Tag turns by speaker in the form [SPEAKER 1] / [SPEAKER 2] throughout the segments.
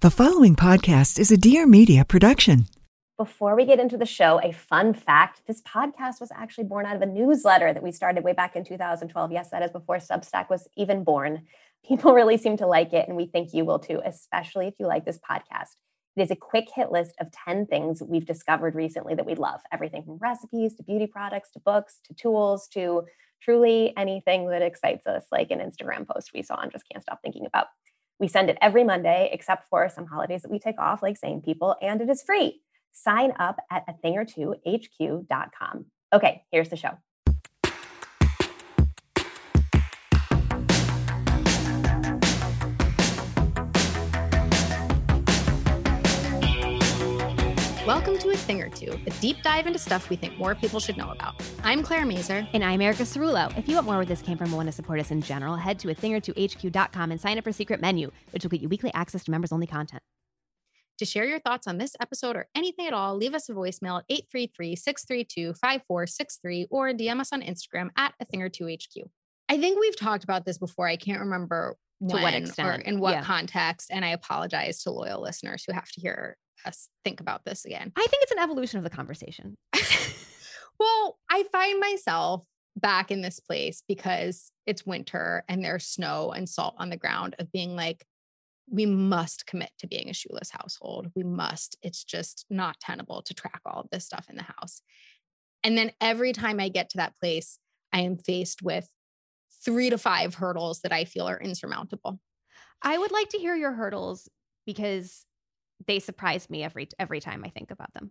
[SPEAKER 1] The following podcast is a Dear Media production.
[SPEAKER 2] Before we get into the show, a fun fact this podcast was actually born out of a newsletter that we started way back in 2012. Yes, that is before Substack was even born. People really seem to like it, and we think you will too, especially if you like this podcast. It is a quick hit list of 10 things we've discovered recently that we love everything from recipes to beauty products to books to tools to truly anything that excites us, like an Instagram post we saw and just can't stop thinking about. We send it every Monday, except for some holidays that we take off, like sane people, and it is free. Sign up at a thing or two HQ.com. Okay, here's the show.
[SPEAKER 3] Welcome to A Thing or Two, a deep dive into stuff we think more people should know about. I'm Claire Mazur.
[SPEAKER 4] And I'm Erica Cerullo. If you want more where this came from and want to support us in general, head to a thing or two HQ.com and sign up for Secret Menu, which will get you weekly access to members only content.
[SPEAKER 3] To share your thoughts on this episode or anything at all, leave us a voicemail at 833 632 5463 or DM us on Instagram at a thing or two HQ. I think we've talked about this before. I can't remember to when, what extent or in what yeah. context and i apologize to loyal listeners who have to hear us think about this again.
[SPEAKER 4] I think it's an evolution of the conversation.
[SPEAKER 3] well, I find myself back in this place because it's winter and there's snow and salt on the ground of being like, we must commit to being a shoeless household. We must. It's just not tenable to track all of this stuff in the house. And then every time I get to that place, I am faced with three to five hurdles that I feel are insurmountable.
[SPEAKER 4] I would like to hear your hurdles because they surprise me every every time I think about them.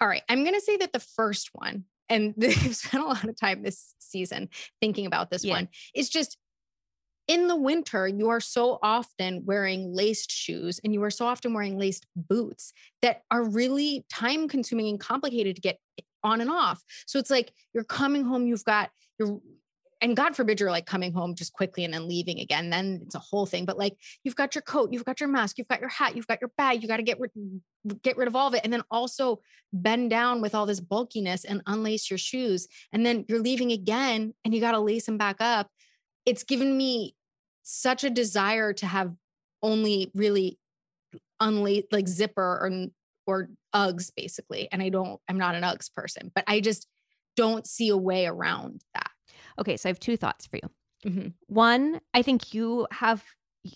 [SPEAKER 3] All right, I'm going to say that the first one, and we have spent a lot of time this season thinking about this yeah. one, is just in the winter, you are so often wearing laced shoes and you are so often wearing laced boots that are really time consuming and complicated to get on and off. So it's like you're coming home, you've got your and God forbid you're like coming home just quickly and then leaving again, then it's a whole thing. But like you've got your coat, you've got your mask, you've got your hat, you've got your bag, you got to get rid- get rid of all of it, and then also bend down with all this bulkiness and unlace your shoes, and then you're leaving again, and you got to lace them back up. It's given me such a desire to have only really unlace like zipper or or Uggs basically, and I don't, I'm not an Uggs person, but I just don't see a way around that.
[SPEAKER 4] Okay, so I have two thoughts for you. Mm-hmm. One, I think you have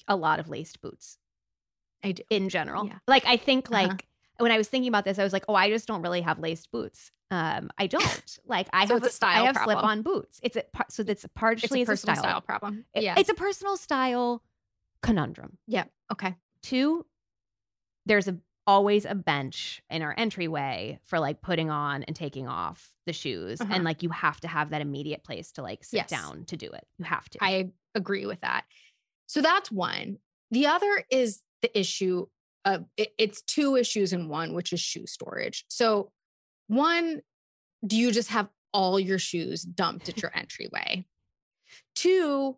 [SPEAKER 4] a lot of laced boots.
[SPEAKER 3] I do.
[SPEAKER 4] In general. Yeah. Like I think uh-huh. like uh-huh. when I was thinking about this, I was like, oh, I just don't really have laced boots. Um, I don't like I so have a style. I have slip on boots. It's a so that's partially it's a
[SPEAKER 3] personal a style. style. problem.
[SPEAKER 4] yeah, it's a personal style conundrum.
[SPEAKER 3] Yeah. Okay.
[SPEAKER 4] Two, there's a always a bench in our entryway for like putting on and taking off the shoes uh-huh. and like you have to have that immediate place to like sit yes. down to do it you have to
[SPEAKER 3] i agree with that so that's one the other is the issue of it's two issues in one which is shoe storage so one do you just have all your shoes dumped at your entryway two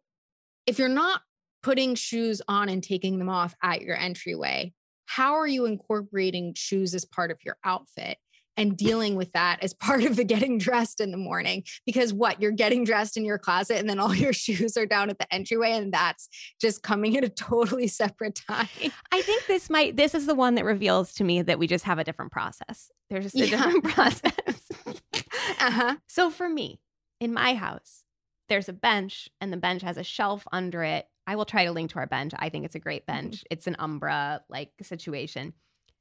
[SPEAKER 3] if you're not putting shoes on and taking them off at your entryway how are you incorporating shoes as part of your outfit? and dealing with that as part of the getting dressed in the morning because what you're getting dressed in your closet and then all your shoes are down at the entryway and that's just coming at a totally separate time
[SPEAKER 4] i think this might this is the one that reveals to me that we just have a different process there's just a yeah. different process uh-huh. so for me in my house there's a bench and the bench has a shelf under it I will try to link to our bench. I think it's a great mm-hmm. bench. It's an Umbra like situation.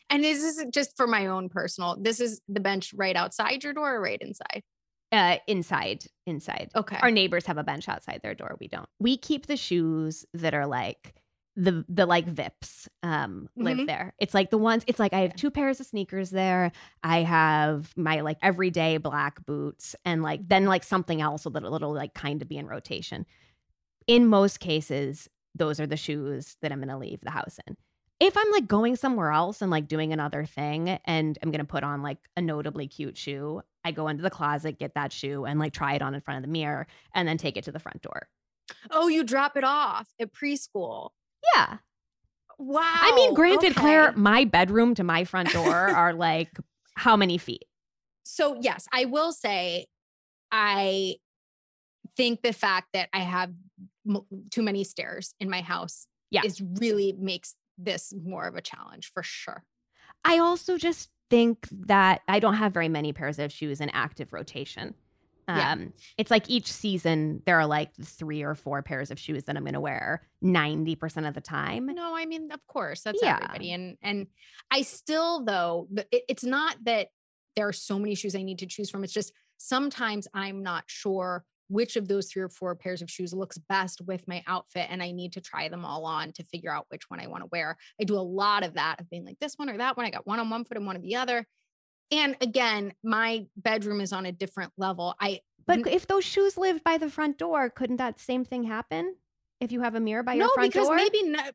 [SPEAKER 3] And is this just for my own personal? This is the bench right outside your door or right inside?
[SPEAKER 4] Uh, inside, inside.
[SPEAKER 3] Okay.
[SPEAKER 4] Our neighbors have a bench outside their door. We don't. We keep the shoes that are like the the like vips um live mm-hmm. there it's like the ones it's like i have two pairs of sneakers there i have my like everyday black boots and like then like something else so that little like kind of be in rotation in most cases, those are the shoes that I'm going to leave the house in. If I'm like going somewhere else and like doing another thing and I'm going to put on like a notably cute shoe, I go into the closet, get that shoe and like try it on in front of the mirror and then take it to the front door.
[SPEAKER 3] Oh, you drop it off at preschool.
[SPEAKER 4] Yeah.
[SPEAKER 3] Wow. I
[SPEAKER 4] mean, granted, okay. Claire, my bedroom to my front door are like how many feet?
[SPEAKER 3] So, yes, I will say I think the fact that I have too many stairs in my house yeah. is really makes this more of a challenge for sure.
[SPEAKER 4] I also just think that I don't have very many pairs of shoes in active rotation. Um, yeah. It's like each season there are like three or four pairs of shoes that I'm going to wear 90% of the time.
[SPEAKER 3] No, I mean, of course, that's yeah. everybody. And and I still though it, it's not that there are so many shoes I need to choose from. It's just sometimes I'm not sure which of those three or four pairs of shoes looks best with my outfit and I need to try them all on to figure out which one I want to wear. I do a lot of that of being like this one or that one. I got one on one foot and one on the other. And again, my bedroom is on a different level.
[SPEAKER 4] I But if those shoes lived by the front door, couldn't that same thing happen? If you have a mirror by your front
[SPEAKER 3] door? No, because maybe not.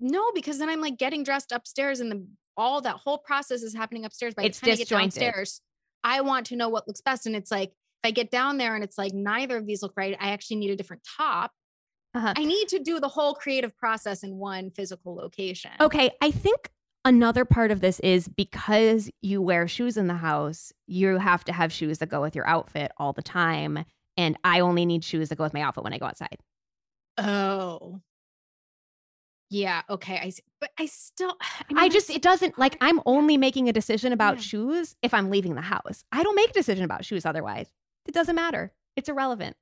[SPEAKER 3] No, because then I'm like getting dressed upstairs and the all that whole process is happening upstairs by it's the time disjointed. I get downstairs. I want to know what looks best and it's like if I get down there and it's like neither of these look right, I actually need a different top. Uh-huh. I need to do the whole creative process in one physical location.
[SPEAKER 4] Okay. I think another part of this is because you wear shoes in the house, you have to have shoes that go with your outfit all the time. And I only need shoes that go with my outfit when I go outside.
[SPEAKER 3] Oh. Yeah. Okay. I But I still, I,
[SPEAKER 4] mean, I just, it doesn't like I'm only making a decision about yeah. shoes if I'm leaving the house. I don't make a decision about shoes otherwise. It doesn't matter. It's irrelevant.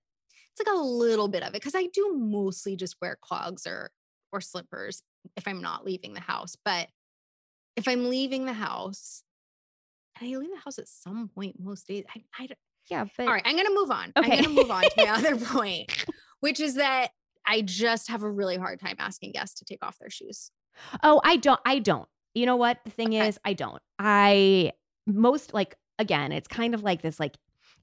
[SPEAKER 3] It's like a little bit of it because I do mostly just wear clogs or or slippers if I'm not leaving the house. But if I'm leaving the house, and I leave the house at some point most days, I, I yeah. But all right, I'm going to move on. Okay. I'm going to move on to my other point, which is that I just have a really hard time asking guests to take off their shoes.
[SPEAKER 4] Oh, I don't. I don't. You know what? The thing okay. is, I don't. I most like again, it's kind of like this like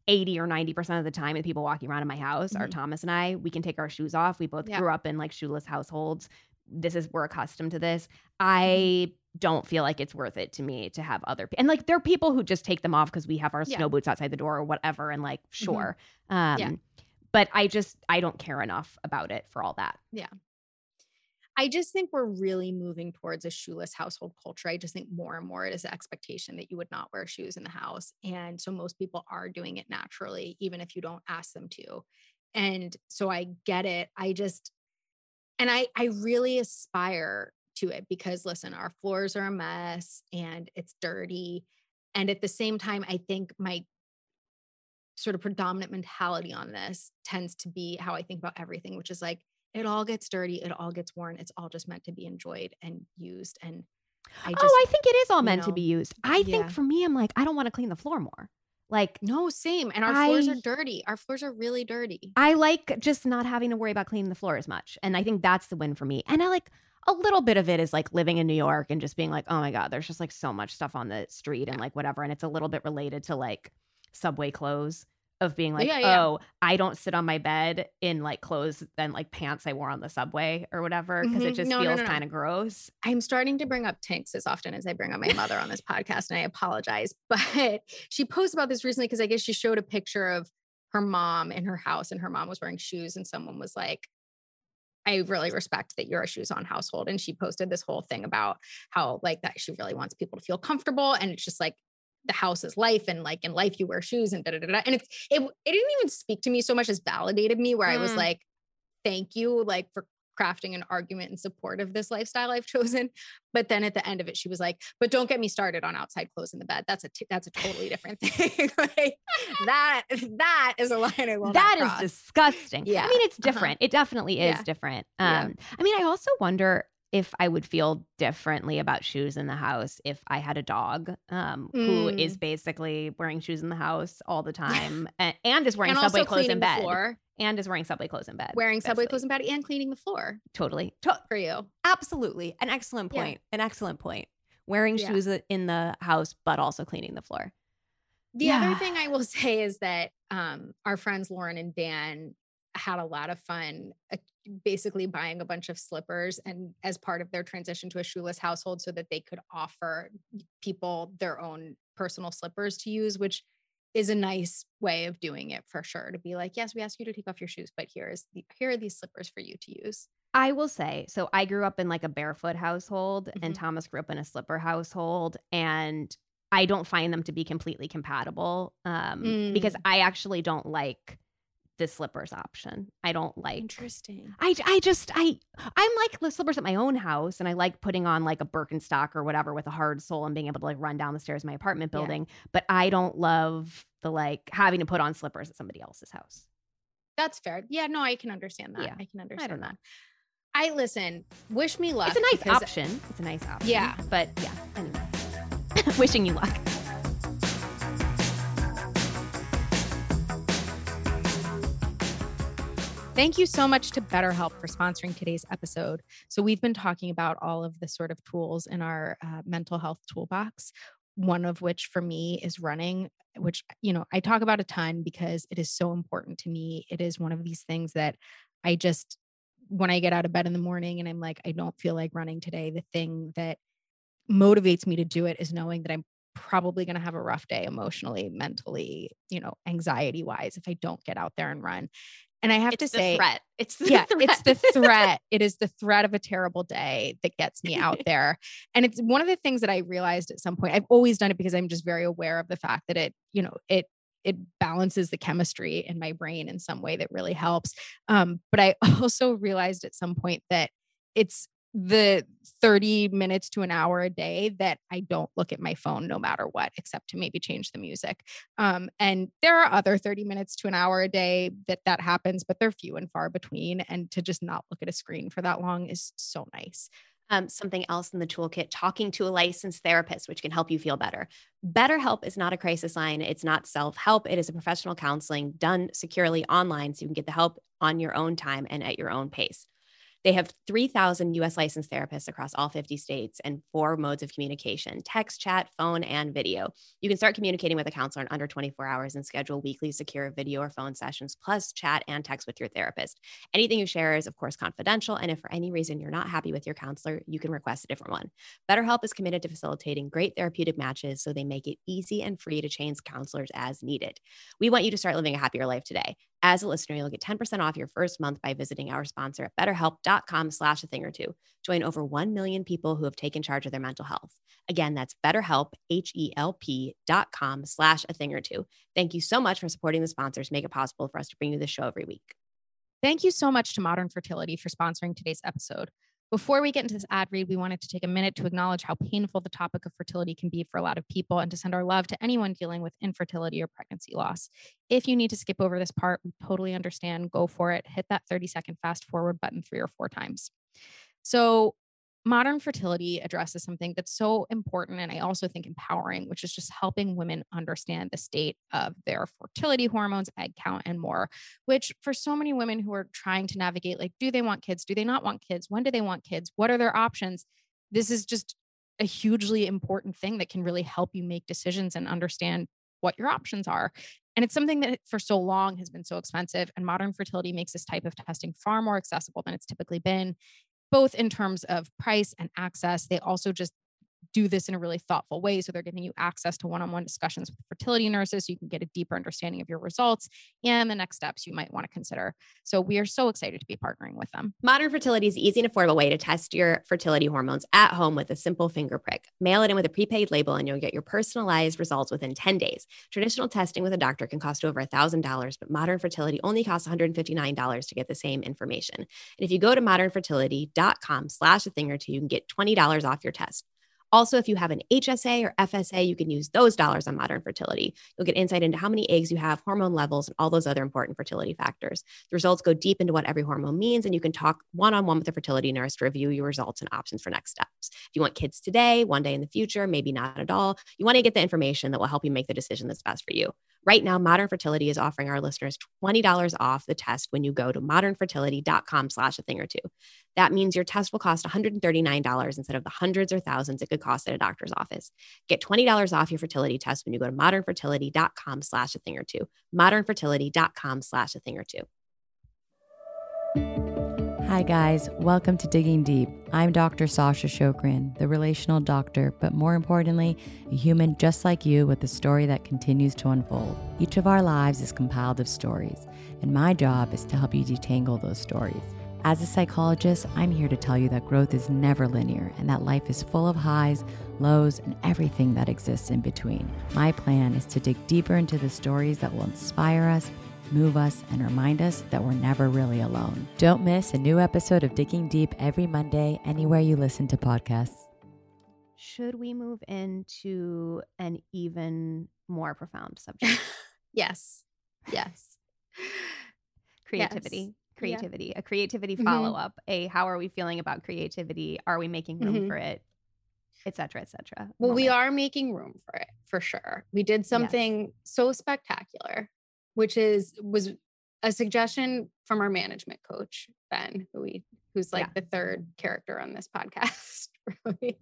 [SPEAKER 4] 80 or 90% of the time the people walking around in my house mm-hmm. are Thomas and I. We can take our shoes off. We both yeah. grew up in like shoeless households. This is we're accustomed to this. Mm-hmm. I don't feel like it's worth it to me to have other and like there are people who just take them off because we have our yeah. snow boots outside the door or whatever and like mm-hmm. sure. Mm-hmm. Um yeah. but I just I don't care enough about it for all that.
[SPEAKER 3] Yeah. I just think we're really moving towards a shoeless household culture. I just think more and more it is the expectation that you would not wear shoes in the house. And so most people are doing it naturally, even if you don't ask them to. And so I get it. I just, and I, I really aspire to it because listen, our floors are a mess and it's dirty. And at the same time, I think my sort of predominant mentality on this tends to be how I think about everything, which is like, it all gets dirty, it all gets worn, it's all just meant to be enjoyed and used. And
[SPEAKER 4] I just, oh, I think it is all meant know, to be used. I yeah. think for me, I'm like, I don't want to clean the floor more.
[SPEAKER 3] Like, no, same. And our I, floors are dirty. Our floors are really dirty.
[SPEAKER 4] I like just not having to worry about cleaning the floor as much. And I think that's the win for me. And I like a little bit of it is like living in New York and just being like, oh my God, there's just like so much stuff on the street and like whatever. And it's a little bit related to like subway clothes of being like, yeah, yeah. oh, I don't sit on my bed in like clothes and like pants I wore on the subway or whatever because mm-hmm. it just no, feels no, no, kind of gross.
[SPEAKER 3] I'm starting to bring up tanks as often as I bring up my mother on this podcast, and I apologize, but she posted about this recently because I guess she showed a picture of her mom in her house, and her mom was wearing shoes, and someone was like, I really respect that you're a shoes on household. And she posted this whole thing about how, like, that she really wants people to feel comfortable. And it's just like, the house is life and like in life you wear shoes and da da da. da. And it's it it didn't even speak to me so much as validated me where mm. I was mm. like, thank you, like for crafting an argument in support of this lifestyle I've chosen. But then at the end of it, she was like, "But don't get me started on outside clothes in the bed. That's a t- that's a totally different thing. like, that that is a line I
[SPEAKER 4] will. That is disgusting. Yeah, I mean it's uh-huh. different. Uh-huh. It definitely is yeah. different. Um, yeah. I mean I also wonder if I would feel differently about shoes in the house if I had a dog um, mm. who is mm. basically wearing shoes in the house all the time and, and, is wearing and subway clothes in bed. Floor. And is wearing subway clothes in bed.
[SPEAKER 3] Wearing basically. subway clothes in bed and cleaning the floor.
[SPEAKER 4] Totally.
[SPEAKER 3] To- For you.
[SPEAKER 4] Absolutely. An excellent point. Yeah. An excellent point. Wearing yeah. shoes in the house, but also cleaning the floor.
[SPEAKER 3] The yeah. other thing I will say is that um, our friends Lauren and Dan had a lot of fun uh, basically buying a bunch of slippers and as part of their transition to a shoeless household so that they could offer people their own personal slippers to use which is a nice way of doing it for sure to be like yes we ask you to take off your shoes but here is the, here are these slippers for you to use
[SPEAKER 4] i will say so i grew up in like a barefoot household mm-hmm. and thomas grew up in a slipper household and i don't find them to be completely compatible um, mm. because i actually don't like the slippers option. I don't like.
[SPEAKER 3] Interesting.
[SPEAKER 4] I, I just I I'm like the slippers at my own house, and I like putting on like a Birkenstock or whatever with a hard sole and being able to like run down the stairs of my apartment building. Yeah. But I don't love the like having to put on slippers at somebody else's house.
[SPEAKER 3] That's fair. Yeah, no, I can understand that. Yeah. I can understand I that. I listen. Wish me luck.
[SPEAKER 4] It's a nice option. It's a nice option.
[SPEAKER 3] Yeah,
[SPEAKER 4] but yeah. Anyway, wishing you luck.
[SPEAKER 5] Thank you so much to BetterHelp for sponsoring today's episode. So, we've been talking about all of the sort of tools in our uh, mental health toolbox, one of which for me is running, which, you know, I talk about a ton because it is so important to me. It is one of these things that I just, when I get out of bed in the morning and I'm like, I don't feel like running today, the thing that motivates me to do it is knowing that I'm probably going to have a rough day emotionally, mentally, you know, anxiety wise if I don't get out there and run. And I have
[SPEAKER 3] it's
[SPEAKER 5] to say,
[SPEAKER 3] threat.
[SPEAKER 5] It's yeah, threat. it's the threat. it is the threat of a terrible day that gets me out there. And it's one of the things that I realized at some point. I've always done it because I'm just very aware of the fact that it, you know, it it balances the chemistry in my brain in some way that really helps. Um, but I also realized at some point that it's the 30 minutes to an hour a day that I don't look at my phone no matter what, except to maybe change the music. Um, and there are other 30 minutes to an hour a day that that happens, but they're few and far between. And to just not look at a screen for that long is so nice.
[SPEAKER 6] Um, something else in the toolkit talking to a licensed therapist, which can help you feel better. BetterHelp is not a crisis line, it's not self help. It is a professional counseling done securely online so you can get the help on your own time and at your own pace. They have 3,000 US licensed therapists across all 50 states and four modes of communication text, chat, phone, and video. You can start communicating with a counselor in under 24 hours and schedule weekly secure video or phone sessions, plus chat and text with your therapist. Anything you share is, of course, confidential. And if for any reason you're not happy with your counselor, you can request a different one. BetterHelp is committed to facilitating great therapeutic matches so they make it easy and free to change counselors as needed. We want you to start living a happier life today. As a listener, you'll get 10% off your first month by visiting our sponsor at BetterHelp.com betterhelp.com slash a thing or two. Join over 1 million people who have taken charge of their mental health. Again, that's betterhelp, H-E-L-P dot com slash a thing or two. Thank you so much for supporting the sponsors. Make it possible for us to bring you this show every week.
[SPEAKER 5] Thank you so much to Modern Fertility for sponsoring today's episode. Before we get into this ad read, we wanted to take a minute to acknowledge how painful the topic of fertility can be for a lot of people and to send our love to anyone dealing with infertility or pregnancy loss. If you need to skip over this part, we totally understand. Go for it. Hit that 30 second fast forward button three or four times. So, modern fertility addresses something that's so important and I also think empowering, which is just helping women understand the state of their fertility hormones, egg count, and more. Which for so many women who are trying to navigate, like, do they want kids? Do they not want kids? When do they want kids? What are their options? This is just a hugely important thing that can really help you make decisions and understand what your options are. And it's something that for so long has been so expensive. And modern fertility makes this type of testing far more accessible than it's typically been both in terms of price and access. They also just do this in a really thoughtful way. So they're giving you access to one-on-one discussions with fertility nurses. So you can get a deeper understanding of your results and the next steps you might want to consider. So we are so excited to be partnering with them.
[SPEAKER 6] Modern Fertility is easy and affordable way to test your fertility hormones at home with a simple finger prick. Mail it in with a prepaid label and you'll get your personalized results within 10 days. Traditional testing with a doctor can cost over $1,000, but Modern Fertility only costs $159 to get the same information. And if you go to modernfertility.com slash a thing or two, you can get $20 off your test. Also, if you have an HSA or FSA, you can use those dollars on modern fertility. You'll get insight into how many eggs you have, hormone levels, and all those other important fertility factors. The results go deep into what every hormone means, and you can talk one on one with a fertility nurse to review your results and options for next steps. If you want kids today, one day in the future, maybe not at all, you want to get the information that will help you make the decision that's best for you. Right now, Modern Fertility is offering our listeners $20 off the test when you go to modernfertility.com slash a thing or two. That means your test will cost $139 instead of the hundreds or thousands it could cost at a doctor's office. Get $20 off your fertility test when you go to modernfertility.com slash a thing or two. Modernfertility.com slash a thing or two.
[SPEAKER 7] Hi, guys. Welcome to Digging Deep. I'm Dr. Sasha Shokran, the relational doctor, but more importantly, a human just like you with a story that continues to unfold. Each of our lives is compiled of stories, and my job is to help you detangle those stories. As a psychologist, I'm here to tell you that growth is never linear and that life is full of highs, lows, and everything that exists in between. My plan is to dig deeper into the stories that will inspire us move us, and remind us that we're never really alone. Don't miss a new episode of Digging Deep every Monday, anywhere you listen to podcasts.
[SPEAKER 4] Should we move into an even more profound subject?
[SPEAKER 3] yes. Yes.
[SPEAKER 4] creativity. Yes. Creativity, yeah. a creativity follow up, mm-hmm. a how are we feeling about creativity? Are we making room mm-hmm. for it? et cetera. well
[SPEAKER 3] moment. we are making room for it for sure we did something yes. so spectacular which is was a suggestion from our management coach Ben, who we who's like yeah. the third character on this podcast, really.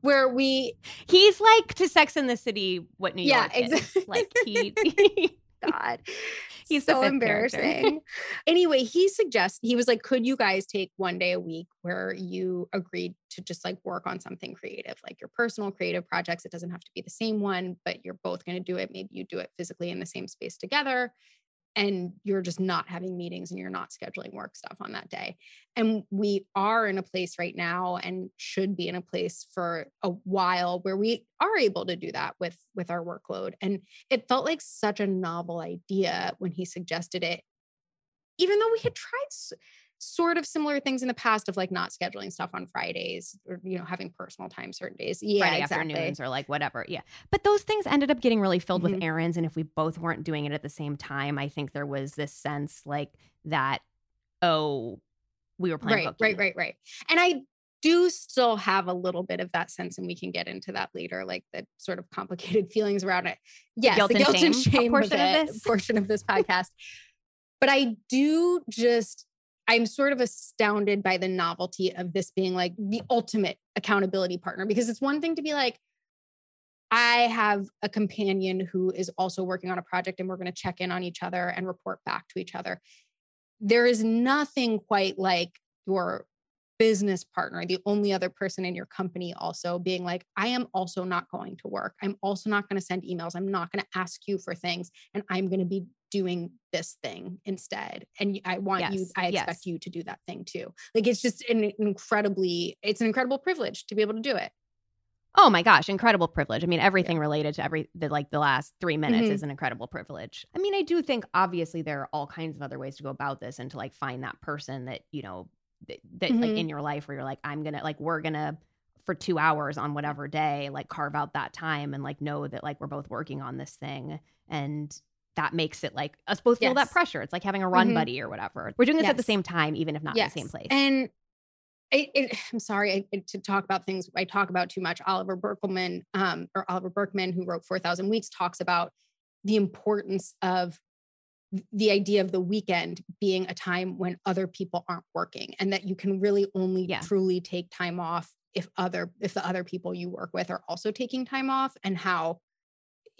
[SPEAKER 3] Where we
[SPEAKER 4] he's like to Sex in the City, what New yeah, York exactly. is like he.
[SPEAKER 3] God. He's so embarrassing. anyway, he suggests he was like, could you guys take one day a week where you agreed to just like work on something creative, like your personal creative projects? It doesn't have to be the same one, but you're both going to do it. Maybe you do it physically in the same space together and you're just not having meetings and you're not scheduling work stuff on that day. And we are in a place right now and should be in a place for a while where we are able to do that with with our workload. And it felt like such a novel idea when he suggested it. Even though we had tried sort of similar things in the past of like not scheduling stuff on Fridays or you know having personal time certain days. Yeah, Friday exactly. afternoons
[SPEAKER 4] or like whatever. Yeah. But those things ended up getting really filled mm-hmm. with errands and if we both weren't doing it at the same time, I think there was this sense like that oh we were playing right,
[SPEAKER 3] right, right, right. And I do still have a little bit of that sense, and we can get into that later, like the sort of complicated feelings around it. Yes, guilt the guilt and shame, and shame portion of, it, of this portion of this podcast. but I do just I'm sort of astounded by the novelty of this being like the ultimate accountability partner because it's one thing to be like, I have a companion who is also working on a project and we're going to check in on each other and report back to each other. There is nothing quite like your business partner, the only other person in your company, also being like, I am also not going to work. I'm also not going to send emails. I'm not going to ask you for things. And I'm going to be doing this thing instead and i want yes. you i expect yes. you to do that thing too like it's just an incredibly it's an incredible privilege to be able to do it
[SPEAKER 4] oh my gosh incredible privilege i mean everything yeah. related to every the, like the last three minutes mm-hmm. is an incredible privilege i mean i do think obviously there are all kinds of other ways to go about this and to like find that person that you know that, that mm-hmm. like in your life where you're like i'm gonna like we're gonna for two hours on whatever day like carve out that time and like know that like we're both working on this thing and that makes it like us both feel yes. that pressure. It's like having a run mm-hmm. buddy or whatever. We're doing this yes. at the same time, even if not yes. in the same place.
[SPEAKER 3] And I, it, I'm sorry to talk about things I talk about too much. Oliver Berkelman, um, or Oliver Berkman, who wrote 4,000 Weeks, talks about the importance of the idea of the weekend being a time when other people aren't working and that you can really only yeah. truly take time off if other if the other people you work with are also taking time off and how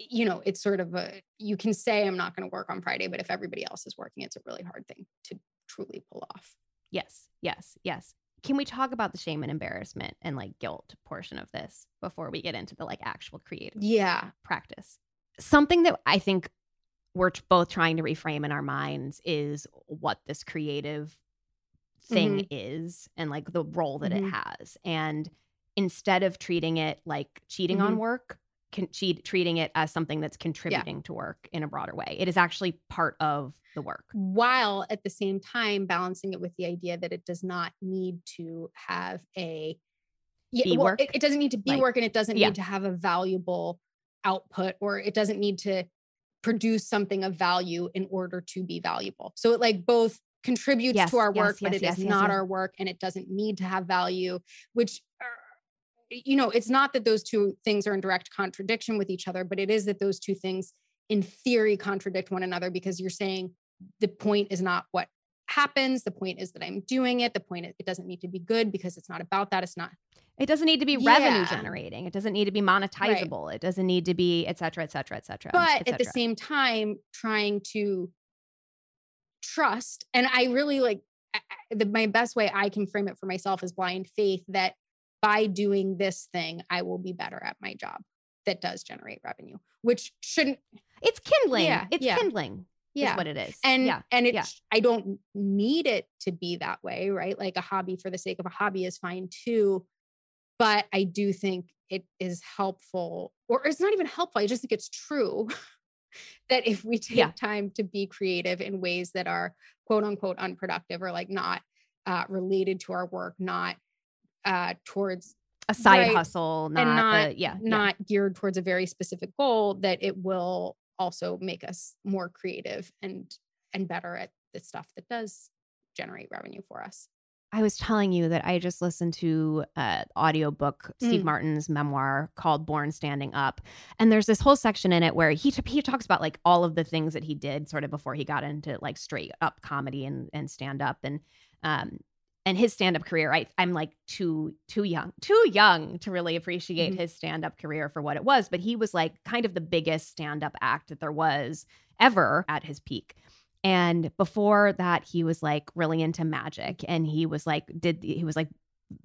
[SPEAKER 3] you know, it's sort of a, you can say I'm not going to work on Friday, but if everybody else is working, it's a really hard thing to truly pull off.
[SPEAKER 4] Yes, yes, yes. Can we talk about the shame and embarrassment and like guilt portion of this before we get into the like actual creative yeah. practice? Something that I think we're both trying to reframe in our minds is what this creative thing mm-hmm. is and like the role that mm-hmm. it has. And instead of treating it like cheating mm-hmm. on work, con- treating it as something that's contributing yeah. to work in a broader way. It is actually part of the work.
[SPEAKER 3] While at the same time balancing it with the idea that it does not need to have a
[SPEAKER 4] yeah, be well, work. It,
[SPEAKER 3] it, doesn't need to be like, work and it doesn't yeah. need to have a valuable output or it doesn't need to produce something of value in order to be valuable. So it like both contributes yes, to our yes, work, yes, but it is not our work and it doesn't need to have value, which uh, you know, it's not that those two things are in direct contradiction with each other, but it is that those two things in theory contradict one another because you're saying the point is not what happens. The point is that I'm doing it. The point is it doesn't need to be good because it's not about that. It's not.
[SPEAKER 4] It doesn't need to be yeah. revenue generating. It doesn't need to be monetizable. Right. It doesn't need to be et cetera, et cetera, et cetera.
[SPEAKER 3] But et cetera. at the same time, trying to trust. And I really like the, my best way I can frame it for myself is blind faith that by doing this thing, I will be better at my job that does generate revenue, which shouldn't.
[SPEAKER 4] It's kindling. Yeah, it's yeah. kindling. Yeah, what it is,
[SPEAKER 3] and yeah, and it. Yeah. I don't need it to be that way, right? Like a hobby for the sake of a hobby is fine too, but I do think it is helpful, or it's not even helpful. I just think it's true that if we take yeah. time to be creative in ways that are quote unquote unproductive or like not uh, related to our work, not uh, towards
[SPEAKER 4] a side right? hustle, not, and not the, yeah,
[SPEAKER 3] not
[SPEAKER 4] yeah.
[SPEAKER 3] geared towards a very specific goal, that it will also make us more creative and and better at the stuff that does generate revenue for us.
[SPEAKER 4] I was telling you that I just listened to an uh, audiobook, Steve mm. Martin's memoir called Born Standing Up. And there's this whole section in it where he, t- he talks about like all of the things that he did sort of before he got into like straight up comedy and, and stand up. And um, and his stand-up career I, i'm like too too young too young to really appreciate mm-hmm. his stand-up career for what it was but he was like kind of the biggest stand-up act that there was ever at his peak and before that he was like really into magic and he was like did he was like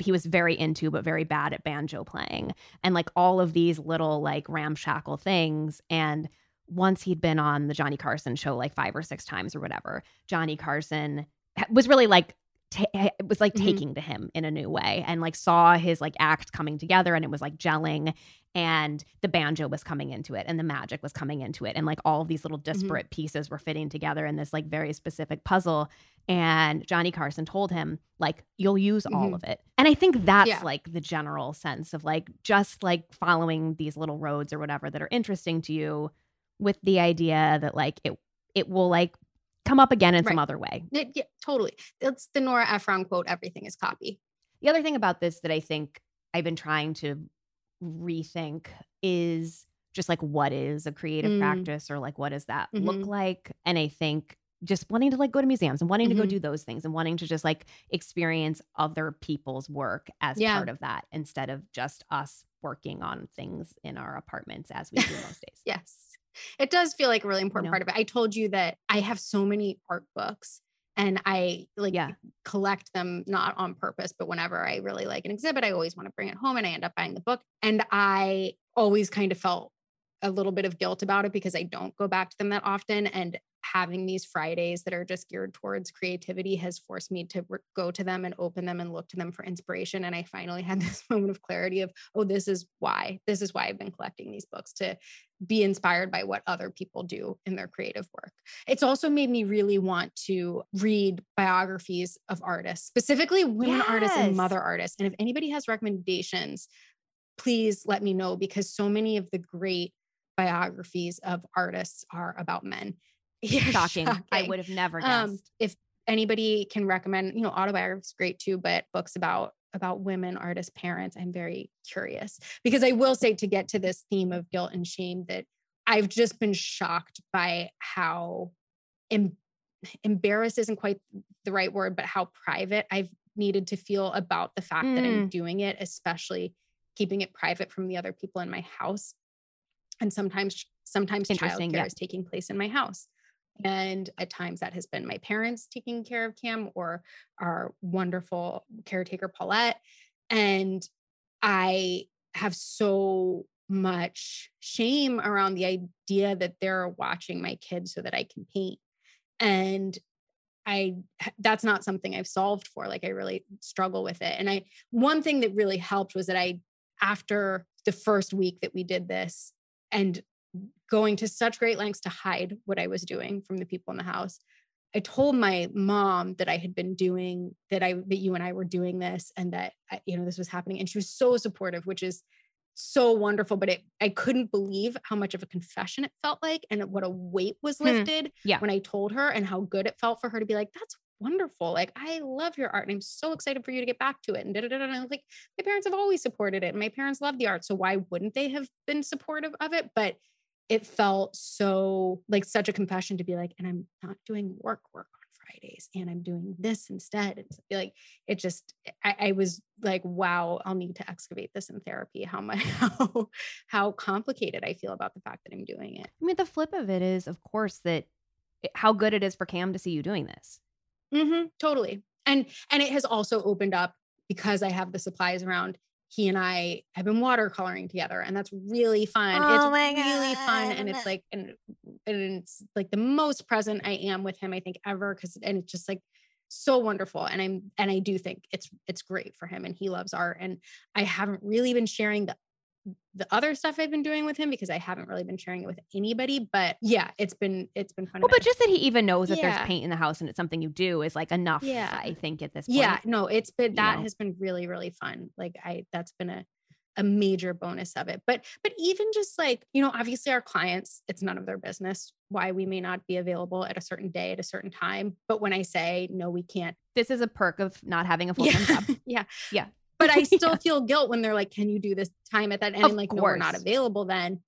[SPEAKER 4] he was very into but very bad at banjo playing and like all of these little like ramshackle things and once he'd been on the Johnny Carson show like five or six times or whatever Johnny Carson was really like it was like mm-hmm. taking to him in a new way and like saw his like act coming together and it was like gelling and the banjo was coming into it and the magic was coming into it and like all these little mm-hmm. disparate mm-hmm. pieces were fitting together in this like very specific puzzle and Johnny Carson told him like you'll use mm-hmm. all of it and i think that's yeah. like the general sense of like just like following these little roads or whatever that are interesting to you with the idea that like it it will like come up again in right. some other way.
[SPEAKER 3] It, yeah, totally. It's the Nora Ephron quote everything is copy.
[SPEAKER 4] The other thing about this that I think I've been trying to rethink is just like what is a creative mm. practice or like what does that mm-hmm. look like? And I think just wanting to like go to museums and wanting mm-hmm. to go mm-hmm. do those things and wanting to just like experience other people's work as yeah. part of that instead of just us working on things in our apartments as we do most days.
[SPEAKER 3] yes it does feel like a really important part of it. I told you that I have so many art books and I like yeah. collect them not on purpose, but whenever I really like an exhibit, I always want to bring it home and I end up buying the book. And I always kind of felt a little bit of guilt about it because I don't go back to them that often. And having these Fridays that are just geared towards creativity has forced me to re- go to them and open them and look to them for inspiration. And I finally had this moment of clarity of, oh, this is why, this is why I've been collecting these books to be inspired by what other people do in their creative work. It's also made me really want to read biographies of artists, specifically women yes. artists and mother artists. And if anybody has recommendations, please let me know because so many of the great biographies of artists are about men.
[SPEAKER 4] Shocking. shocking. I would have never um, guessed. Um,
[SPEAKER 3] if anybody can recommend, you know, autobiographies great too, but books about about women artist parents, I'm very curious because I will say to get to this theme of guilt and shame that I've just been shocked by how em- embarrassed isn't quite the right word, but how private I've needed to feel about the fact mm. that I'm mm. doing it, especially keeping it private from the other people in my house. And sometimes, sometimes childcare yeah. is taking place in my house. And at times that has been my parents taking care of Cam or our wonderful caretaker, Paulette. And I have so much shame around the idea that they're watching my kids so that I can paint. And I that's not something I've solved for. Like I really struggle with it. And I one thing that really helped was that I after the first week that we did this and going to such great lengths to hide what I was doing from the people in the house. I told my mom that I had been doing that I that you and I were doing this and that you know this was happening and she was so supportive which is so wonderful but it I couldn't believe how much of a confession it felt like and what a weight was hmm. lifted yeah. when I told her and how good it felt for her to be like that's wonderful like I love your art and I'm so excited for you to get back to it and da da da da like my parents have always supported it and my parents love the art so why wouldn't they have been supportive of it but it felt so like such a confession to be like, and I'm not doing work work on Fridays, and I'm doing this instead. so, like it just, I, I was like, wow, I'll need to excavate this in therapy. How much, how, how complicated I feel about the fact that I'm doing it. I
[SPEAKER 4] mean, the flip of it is, of course, that how good it is for Cam to see you doing this.
[SPEAKER 3] Mm-hmm, totally, and and it has also opened up because I have the supplies around he and I have been watercoloring together, and that's really fun. Oh it's really fun, and it's like and, and it's like the most present I am with him I think ever because and it's just like so wonderful and i'm and i do think it's it's great for him and he loves art and i haven't really been sharing the the other stuff I've been doing with him because I haven't really been sharing it with anybody. But yeah, it's been it's been fun.
[SPEAKER 4] Well, but just that he even knows that yeah. there's paint in the house and it's something you do is like enough. Yeah, I think at this point. Yeah,
[SPEAKER 3] no, it's been that you know? has been really really fun. Like I that's been a a major bonus of it. But but even just like you know, obviously our clients, it's none of their business why we may not be available at a certain day at a certain time. But when I say no, we can't.
[SPEAKER 4] This is a perk of not having a full time yeah. job.
[SPEAKER 3] yeah, yeah but I still yeah. feel guilt when they're like, can you do this time at that end? Of and like, course. no, we're not available then.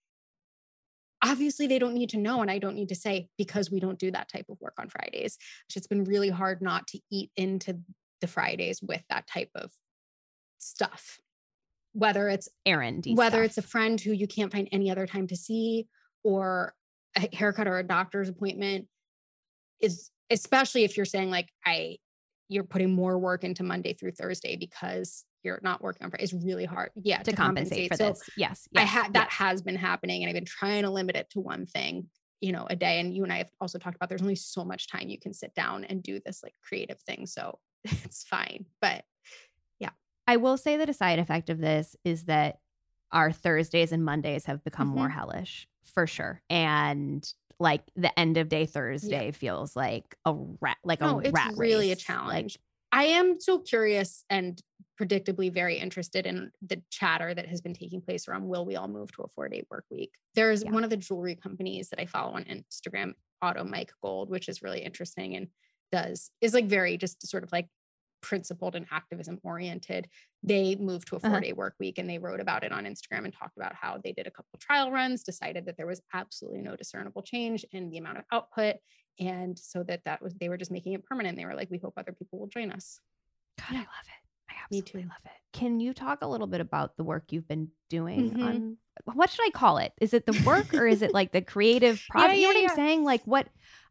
[SPEAKER 3] Obviously, they don't need to know. And I don't need to say because we don't do that type of work on Fridays, it's been really hard not to eat into the Fridays with that type of stuff. Whether it's errand, whether stuff. it's a friend who you can't find any other time to see, or a haircut or a doctor's appointment, is especially if you're saying like I you're putting more work into Monday through Thursday because you're not working on It's really hard.
[SPEAKER 4] Yeah. To, to compensate, compensate, for so this. Yes. yes I
[SPEAKER 3] had that yes. has been happening and I've been trying to limit it to one thing, you know, a day. And you and I have also talked about there's only so much time you can sit down and do this like creative thing. So it's fine. But yeah.
[SPEAKER 4] I will say that a side effect of this is that our Thursdays and Mondays have become mm-hmm. more hellish for sure. And like the end of day Thursday yeah. feels like a rat, like no, a it's rat. It's really race.
[SPEAKER 3] a challenge. Like, I am so curious and predictably very interested in the chatter that has been taking place around will we all move to a four day work week. There's yeah. one of the jewelry companies that I follow on Instagram, Automic Gold, which is really interesting and does is like very just sort of like principled and activism oriented. They moved to a four day uh-huh. work week and they wrote about it on Instagram and talked about how they did a couple trial runs, decided that there was absolutely no discernible change in the amount of output. And so that that was, they were just making it permanent. They were like, we hope other people will join us.
[SPEAKER 4] God, I love it. I absolutely love it. Can you talk a little bit about the work you've been doing mm-hmm. on what should I call it? Is it the work or is it like the creative project? Yeah, yeah, you know what yeah. I'm saying? Like what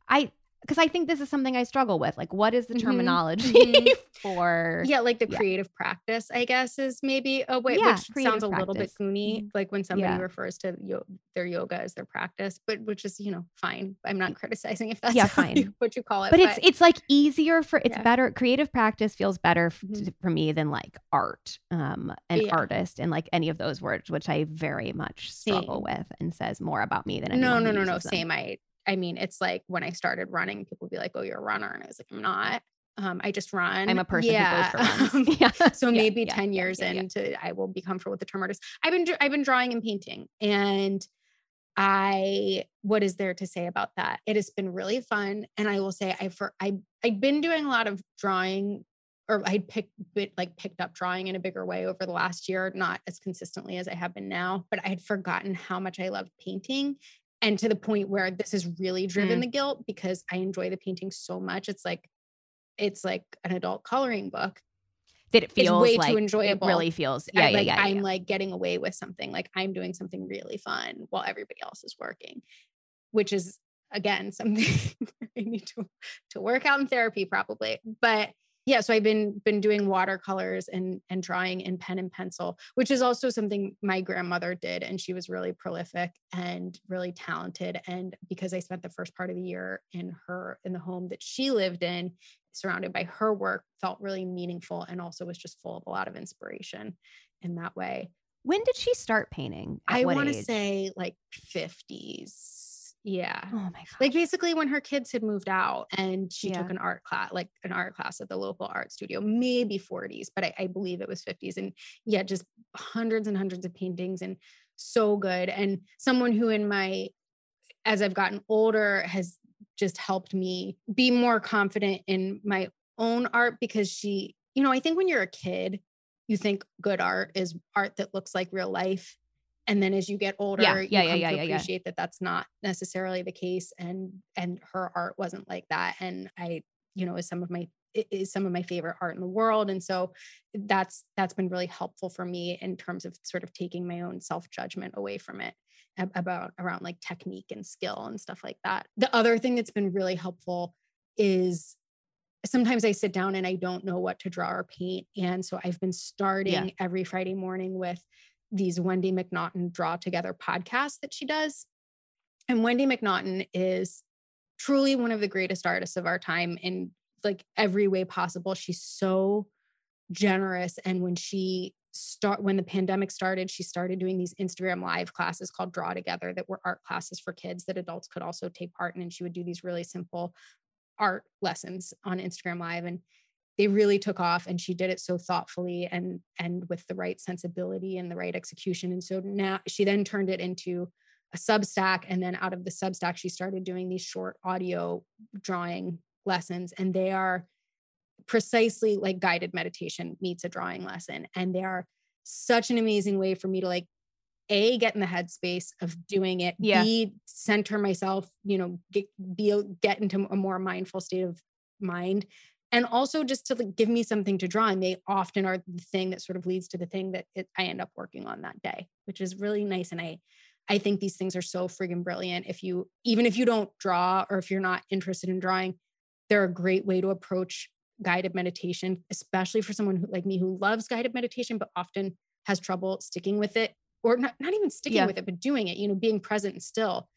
[SPEAKER 4] I because I think this is something I struggle with. Like, what is the mm-hmm. terminology mm-hmm. for?
[SPEAKER 3] Yeah, like the yeah. creative practice, I guess, is maybe a way, yeah, which sounds a practice. little bit goony, mm-hmm. like when somebody yeah. refers to yo- their yoga as their practice, but which is, you know, fine. I'm not criticizing if that's yeah, fine. You, what you call it.
[SPEAKER 4] But, but, it's it's like easier for it's better. Creative practice feels better mm-hmm. for me than like art, um, an artist, and like any of those words, which I very much struggle same. with, and says more about me than no, no, no, no.
[SPEAKER 3] Same. I I mean, it's like when I started running, people would be like, "Oh, you're a runner," and I was like, "I'm not." Um, I just run.
[SPEAKER 4] I'm a person yeah. Um, runs. yeah.
[SPEAKER 3] so maybe yeah, 10 yeah, years into I will be comfortable with the term artist. I've been I've been drawing and painting and I what is there to say about that? It has been really fun and I will say I for I I've been doing a lot of drawing or I picked bit like picked up drawing in a bigger way over the last year, not as consistently as I have been now, but I had forgotten how much I loved painting and to the point where this has really driven mm. the guilt because I enjoy the painting so much. It's like it's like an adult coloring book.
[SPEAKER 4] That it feels way like too enjoyable. It really feels yeah, yeah,
[SPEAKER 3] like
[SPEAKER 4] yeah,
[SPEAKER 3] yeah,
[SPEAKER 4] I'm yeah.
[SPEAKER 3] like getting away with something. Like I'm doing something really fun while everybody else is working, which is again something I need to to work out in therapy probably. But yeah so i've been been doing watercolors and and drawing in pen and pencil which is also something my grandmother did and she was really prolific and really talented and because i spent the first part of the year in her in the home that she lived in surrounded by her work felt really meaningful and also was just full of a lot of inspiration in that way
[SPEAKER 4] when did she start painting
[SPEAKER 3] At i want to say like 50s yeah.
[SPEAKER 4] Oh my god.
[SPEAKER 3] Like basically when her kids had moved out and she yeah. took an art class, like an art class at the local art studio, maybe 40s, but I, I believe it was 50s. And yeah, just hundreds and hundreds of paintings and so good. And someone who in my as I've gotten older has just helped me be more confident in my own art because she, you know, I think when you're a kid, you think good art is art that looks like real life and then as you get older yeah, yeah, you yeah, yeah, yeah, appreciate yeah. that that's not necessarily the case and and her art wasn't like that and i you know is some of my is some of my favorite art in the world and so that's that's been really helpful for me in terms of sort of taking my own self judgment away from it about around like technique and skill and stuff like that the other thing that's been really helpful is sometimes I sit down and I don't know what to draw or paint. And so I've been starting yeah. every Friday morning with these Wendy MacNaughton Draw Together podcasts that she does. And Wendy MacNaughton is truly one of the greatest artists of our time in like every way possible. She's so generous. And when she start when the pandemic started, she started doing these Instagram live classes called Draw Together that were art classes for kids that adults could also take part in. And she would do these really simple art lessons on Instagram Live. And they really took off and she did it so thoughtfully and and with the right sensibility and the right execution and so now she then turned it into a substack and then out of the substack she started doing these short audio drawing lessons and they are precisely like guided meditation meets a drawing lesson and they are such an amazing way for me to like a get in the headspace of doing it yeah. b center myself you know get, be get into a more mindful state of mind and also just to like give me something to draw and they often are the thing that sort of leads to the thing that it, i end up working on that day which is really nice and i i think these things are so freaking brilliant if you even if you don't draw or if you're not interested in drawing they're a great way to approach guided meditation especially for someone who, like me who loves guided meditation but often has trouble sticking with it or not, not even sticking yeah. with it but doing it you know being present and still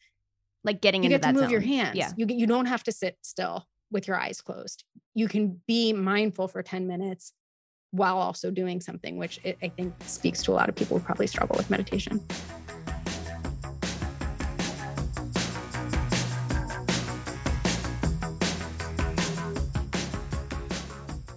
[SPEAKER 4] like getting you into get
[SPEAKER 3] that
[SPEAKER 4] to
[SPEAKER 3] move zone. your hands yeah you, you don't have to sit still with your eyes closed. You can be mindful for 10 minutes while also doing something, which I think speaks to a lot of people who probably struggle with meditation.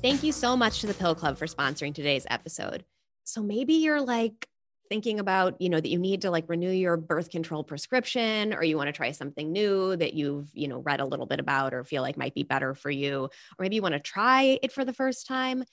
[SPEAKER 4] Thank you so much to the Pill Club for sponsoring today's episode. So maybe you're like, thinking about you know that you need to like renew your birth control prescription or you want to try something new that you've you know read a little bit about or feel like might be better for you or maybe you want to try it for the first time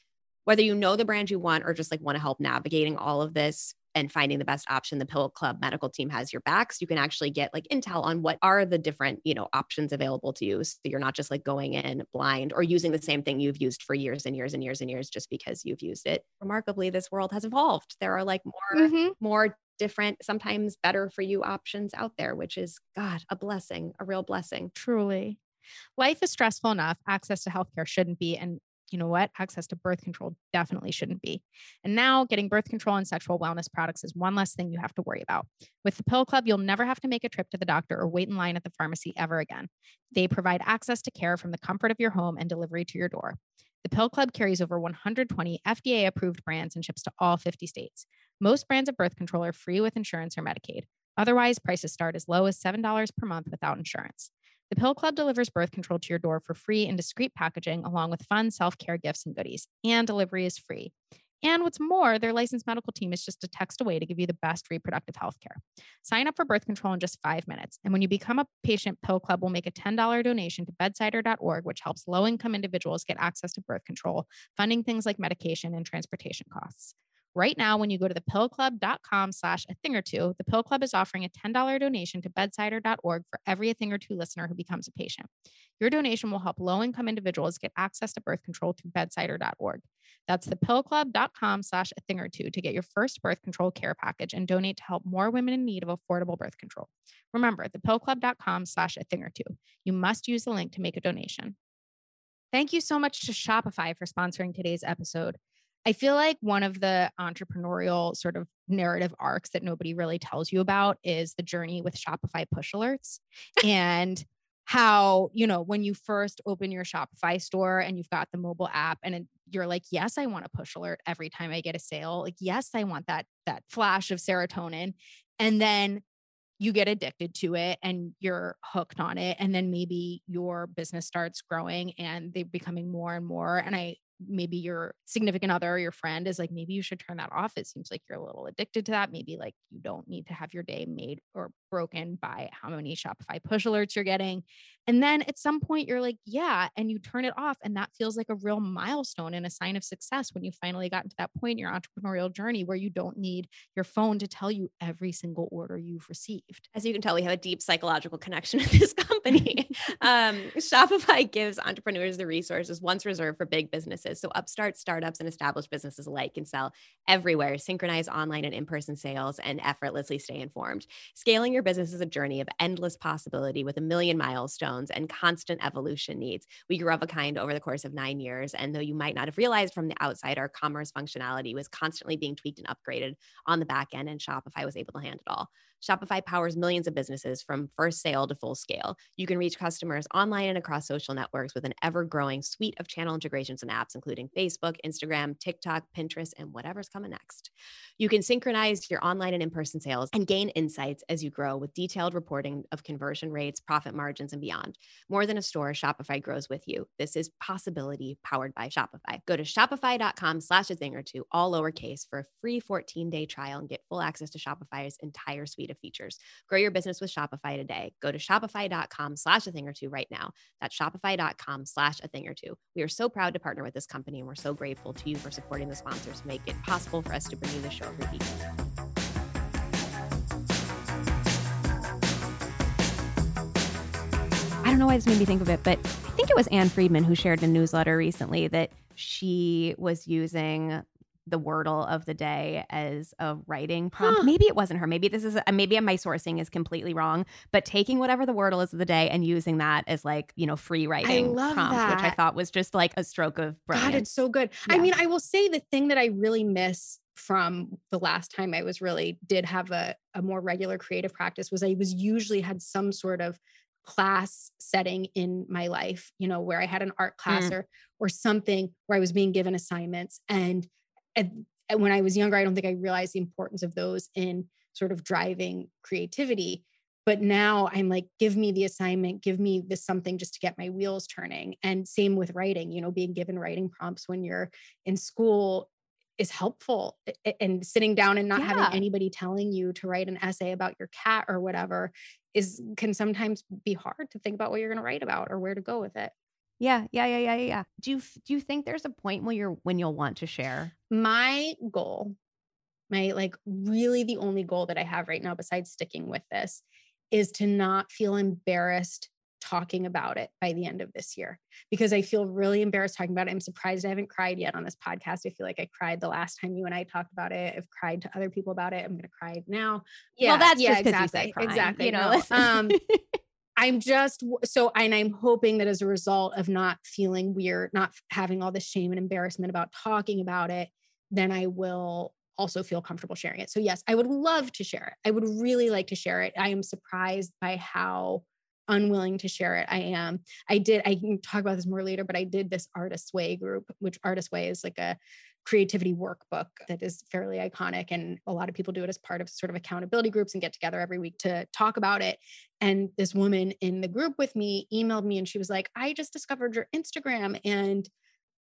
[SPEAKER 4] whether you know the brand you want or just like want to help navigating all of this and finding the best option the pill club medical team has your backs so you can actually get like intel on what are the different you know options available to you so you're not just like going in blind or using the same thing you've used for years and years and years and years just because you've used it remarkably this world has evolved there are like more mm-hmm. more different, sometimes better for you options out there, which is, God, a blessing, a real blessing.
[SPEAKER 8] Truly. Life is stressful enough. Access to healthcare shouldn't be and you know what? Access to birth control definitely shouldn't be. And now getting birth control and sexual wellness products is one less thing you have to worry about. With the Pill Club, you'll never have to make a trip to the doctor or wait in line at the pharmacy ever again. They provide access to care from the comfort of your home and delivery to your door. The Pill Club carries over 120 FDA approved brands and ships to all 50 states. Most brands of birth control are free with insurance or Medicaid. Otherwise, prices start as low as $7 per month without insurance. The Pill Club delivers birth control to your door for free in discreet packaging, along with fun self care gifts and goodies. And delivery is free. And what's more, their licensed medical team is just a text away to give you the best reproductive health care. Sign up for birth control in just five minutes. And when you become a patient, Pill Club will make a $10 donation to bedsider.org, which helps low income individuals get access to birth control, funding things like medication and transportation costs. Right now, when you go to thepillclub.com slash a thing or two, the Pill Club is offering a $10 donation to bedsider.org for every a thing or two listener who becomes a patient. Your donation will help low-income individuals get access to birth control through bedsider.org. That's thepillclub.com slash a thing or two to get your first birth control care package and donate to help more women in need of affordable birth control. Remember, thepillclub.com slash a thing or two. You must use the link to make a donation. Thank you so much to Shopify for sponsoring today's episode. I feel like one of the entrepreneurial sort of narrative arcs that nobody really tells you about is the journey with Shopify push alerts and how, you know, when you first open your Shopify store and you've got the mobile app and you're like, yes, I want a push alert every time I get a sale. Like, yes, I want that that flash of serotonin. And then you get addicted to it and you're hooked on it and then maybe your business starts growing and they're becoming more and more and i maybe your significant other or your friend is like, maybe you should turn that off. It seems like you're a little addicted to that. Maybe like you don't need to have your day made or broken by how many Shopify push alerts you're getting. And then at some point, you're like, yeah, and you turn it off. And that feels like a real milestone and a sign of success when you finally gotten to that point in your entrepreneurial journey where you don't need your phone to tell you every single order you've received.
[SPEAKER 4] As you can tell, we have a deep psychological connection with this company. um, Shopify gives entrepreneurs the resources once reserved for big businesses. So upstart startups and established businesses alike can sell everywhere, synchronize online and in person sales, and effortlessly stay informed. Scaling your business is a journey of endless possibility with a million milestones milestones and constant evolution needs. We grew up a kind over the course of nine years. And though you might not have realized from the outside, our commerce functionality was constantly being tweaked and upgraded on the back end, and Shopify was able to handle it all. Shopify powers millions of businesses from first sale to full scale. You can reach customers online and across social networks with an ever growing suite of channel integrations and apps, including Facebook, Instagram, TikTok, Pinterest, and whatever's coming next. You can synchronize your online and in person sales and gain insights as you grow with detailed reporting of conversion rates, profit margins, and beyond. More than a store, Shopify grows with you. This is possibility powered by Shopify. Go to shopify.com slash a thing or two, all lowercase, for a free 14 day trial and get full access to Shopify's entire suite features. Grow your business with Shopify today. Go to shopify.com slash a thing or two right now. That's shopify.com slash a thing or two. We are so proud to partner with this company and we're so grateful to you for supporting the sponsors to make it possible for us to bring you the show every week. I don't know why this made me think of it, but I think it was Ann Friedman who shared a newsletter recently that she was using the wordle of the day as a writing prompt. Huh. Maybe it wasn't her. Maybe this is uh, maybe my sourcing is completely wrong, but taking whatever the wordle is of the day and using that as like, you know, free writing prompt, that. which I thought was just like a stroke of brilliance. God,
[SPEAKER 3] it's so good. Yeah. I mean, I will say the thing that I really miss from the last time I was really did have a, a more regular creative practice was I was usually had some sort of class setting in my life, you know, where I had an art class mm. or or something where I was being given assignments and at, at when I was younger, I don't think I realized the importance of those in sort of driving creativity. But now I'm like, give me the assignment, give me this something just to get my wheels turning. And same with writing, you know, being given writing prompts when you're in school is helpful. And sitting down and not yeah. having anybody telling you to write an essay about your cat or whatever is can sometimes be hard to think about what you're going to write about or where to go with it.
[SPEAKER 4] Yeah, yeah, yeah, yeah, yeah. Do you do you think there's a point where you're when you'll want to share?
[SPEAKER 3] My goal, my like really the only goal that I have right now besides sticking with this is to not feel embarrassed talking about it by the end of this year because I feel really embarrassed talking about it. I'm surprised I haven't cried yet on this podcast. I feel like I cried the last time you and I talked about it. I've cried to other people about it. I'm going to cry now. Yeah,
[SPEAKER 4] well, that's
[SPEAKER 3] yeah,
[SPEAKER 4] exactly, crying,
[SPEAKER 3] exactly. You know, no. um, I'm just so, and I'm hoping that as a result of not feeling weird, not having all this shame and embarrassment about talking about it, then I will also feel comfortable sharing it. So, yes, I would love to share it. I would really like to share it. I am surprised by how unwilling to share it I am. I did, I can talk about this more later, but I did this Artist Way group, which Artist Way is like a creativity workbook that is fairly iconic. And a lot of people do it as part of sort of accountability groups and get together every week to talk about it. And this woman in the group with me emailed me and she was like, I just discovered your Instagram and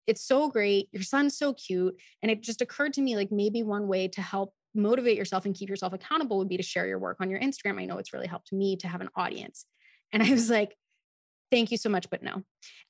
[SPEAKER 3] it's so great. Your son's so cute. And it just occurred to me like maybe one way to help motivate yourself and keep yourself accountable would be to share your work on your Instagram. I know it's really helped me to have an audience. And I was like, thank you so much but no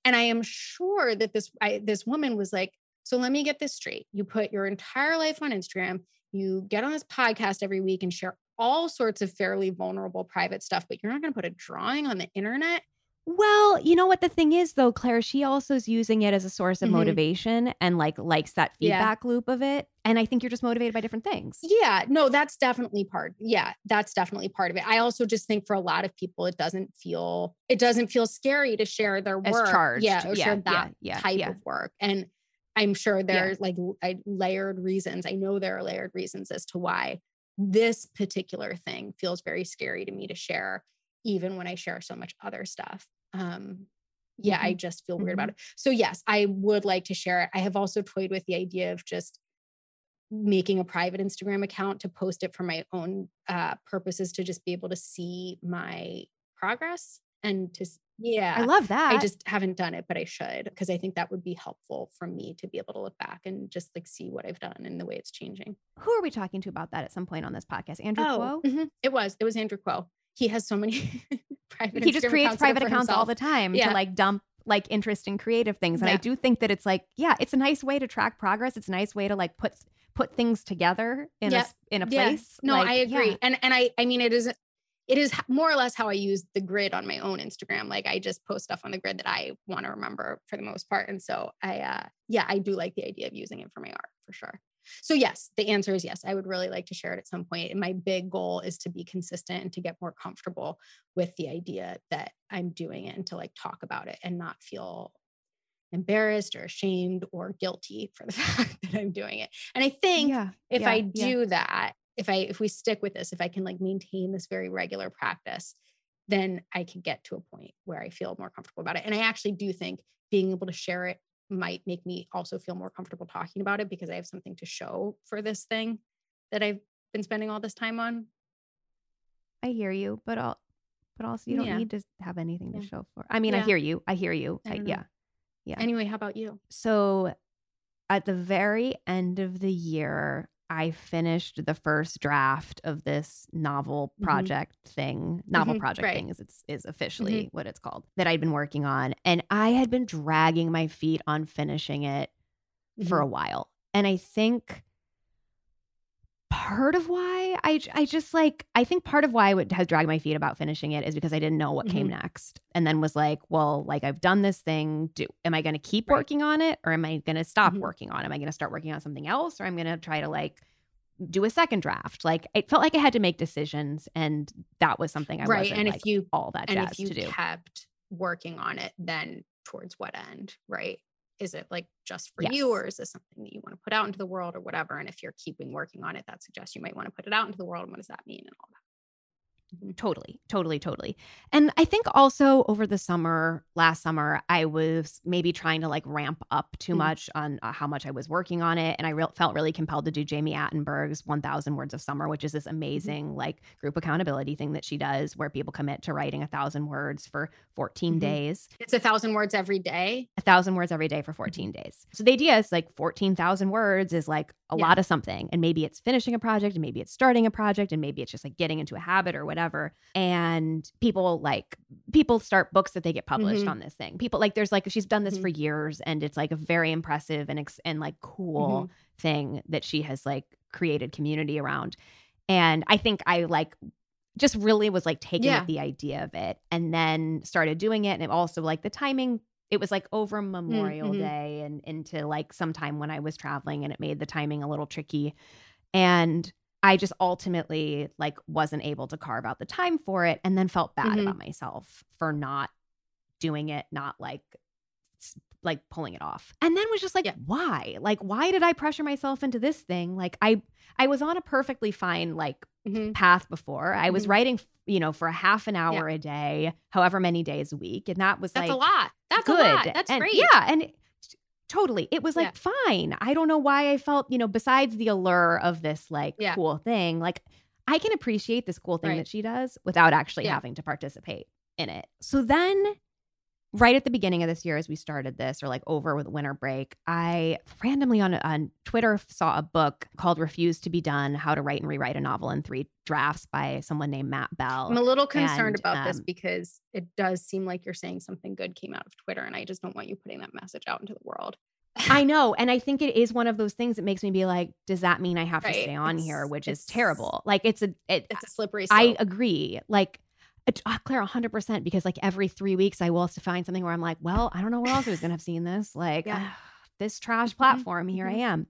[SPEAKER 3] and i am sure that this I, this woman was like so let me get this straight. You put your entire life on Instagram, you get on this podcast every week and share all sorts of fairly vulnerable private stuff, but you're not going to put a drawing on the internet.
[SPEAKER 4] Well, you know what the thing is though, Claire, she also is using it as a source of mm-hmm. motivation and like likes that feedback yeah. loop of it. And I think you're just motivated by different things.
[SPEAKER 3] Yeah, no, that's definitely part. Yeah, that's definitely part of it. I also just think for a lot of people, it doesn't feel it doesn't feel scary to share their work.
[SPEAKER 4] As charged. Yeah,
[SPEAKER 3] or yeah, share that yeah, yeah, type of work. And I'm sure there's yeah. like layered reasons. I know there are layered reasons as to why this particular thing feels very scary to me to share, even when I share so much other stuff. Um, yeah, mm-hmm. I just feel weird mm-hmm. about it. So, yes, I would like to share it. I have also toyed with the idea of just making a private Instagram account to post it for my own uh, purposes to just be able to see my progress and to yeah.
[SPEAKER 4] I love that.
[SPEAKER 3] I just haven't done it, but I should because I think that would be helpful for me to be able to look back and just like see what I've done and the way it's changing.
[SPEAKER 4] Who are we talking to about that at some point on this podcast? Andrew oh, Kuo? Mm-hmm.
[SPEAKER 3] It was. It was Andrew Kuo. He has so many private He just
[SPEAKER 4] creates
[SPEAKER 3] accounts
[SPEAKER 4] private accounts himself. all the time yeah. to like dump like interesting creative things. And yeah. I do think that it's like, yeah, it's a nice way to track progress. It's a nice way to like put put things together in a in a place.
[SPEAKER 3] No,
[SPEAKER 4] like, I
[SPEAKER 3] agree. Yeah. And and I I mean it is it is more or less how I use the grid on my own Instagram. Like I just post stuff on the grid that I want to remember for the most part. And so I, uh, yeah, I do like the idea of using it for my art for sure. So yes, the answer is yes. I would really like to share it at some point. And my big goal is to be consistent and to get more comfortable with the idea that I'm doing it and to like talk about it and not feel embarrassed or ashamed or guilty for the fact that I'm doing it. And I think yeah, if yeah, I do yeah. that, if I if we stick with this, if I can like maintain this very regular practice, then I can get to a point where I feel more comfortable about it. And I actually do think being able to share it might make me also feel more comfortable talking about it because I have something to show for this thing that I've been spending all this time on.
[SPEAKER 4] I hear you, but all but also you don't yeah. need to have anything yeah. to show for. I mean, yeah. I hear you. I hear you. I I, yeah.
[SPEAKER 3] Yeah. Anyway, how about you?
[SPEAKER 4] So at the very end of the year, I finished the first draft of this novel mm-hmm. project mm-hmm. thing. Novel mm-hmm, project right. thing is it's is mm-hmm. officially mm-hmm. what it's called that I'd been working on. And I had been dragging my feet on finishing it for mm-hmm. a while. And I think part of why I I just like I think part of why I would have dragged my feet about finishing it is because I didn't know what mm-hmm. came next, and then was like, well, like I've done this thing. Do am I going to keep right. working on it, or am I going to stop mm-hmm. working on? it? Am I going to start working on something else, or I'm going to try to like do a second draft? Like it felt like I had to make decisions, and that was something I right. wasn't and like, if you all that and jazz if you to do.
[SPEAKER 3] Kept working on it, then towards what end, right? is it like just for yes. you or is this something that you want to put out into the world or whatever and if you're keeping working on it that suggests you might want to put it out into the world and what does that mean and all that
[SPEAKER 4] Totally, totally, totally. And I think also over the summer, last summer, I was maybe trying to like ramp up too mm-hmm. much on uh, how much I was working on it. And I re- felt really compelled to do Jami Attenberg's 1000 Words of Summer, which is this mm-hmm. amazing mm-hmm. like group accountability thing that she does where people commit to writing a thousand words for 14 mm-hmm. days.
[SPEAKER 3] It's a thousand words every day.
[SPEAKER 4] A thousand words every day for 14 mm-hmm. days. So the idea is like 14,000 words is like a yeah. lot of something. And maybe it's finishing a project and maybe it's starting a project and maybe it's just like getting into a habit or whatever whatever. And people like people start books that they get published mm-hmm. on this thing. People like there's like she's done this mm-hmm. for years and it's like a very impressive and ex- and like cool mm-hmm. thing that she has like created community around. And I think I like just really was like taking yeah. the idea of it and then started doing it and it also like the timing it was like over Memorial mm-hmm. Day and into like sometime when I was traveling, and it made the timing a little tricky. And I just ultimately like wasn't able to carve out the time for it and then felt bad mm-hmm. about myself for not doing it, not like like pulling it off. And then was just like yeah. why? Like why did I pressure myself into this thing? Like I I was on a perfectly fine like mm-hmm. path before. I mm-hmm. was writing, you know, for a half an hour yeah. a day, however many days a week, and that was
[SPEAKER 3] That's like a lot. That's good. That's and, great.
[SPEAKER 4] Yeah, and totally it was like yeah. fine i don't know why i felt you know besides the allure of this like yeah. cool thing like i can appreciate this cool thing right. that she does without actually yeah. having to participate in it so then right at the beginning of this year as we started this or like over with winter break i randomly on, on twitter saw a book called refuse to be done how to write and rewrite a novel in three drafts by someone named matt bell
[SPEAKER 3] i'm a little concerned and, about um, this because it does seem like you're saying something good came out of twitter and i just don't want you putting that message out into the world
[SPEAKER 4] I know. And I think it is one of those things that makes me be like, does that mean I have right. to stay on it's, here, which is terrible? Like, it's a, it, it's a slippery slope. I agree. Like, uh, ah, Claire, 100%, because like every three weeks, I will have to find something where I'm like, well, I don't know where else I was going to have seen this. Like, yeah. uh, this trash mm-hmm. platform, mm-hmm. here I mm-hmm. am.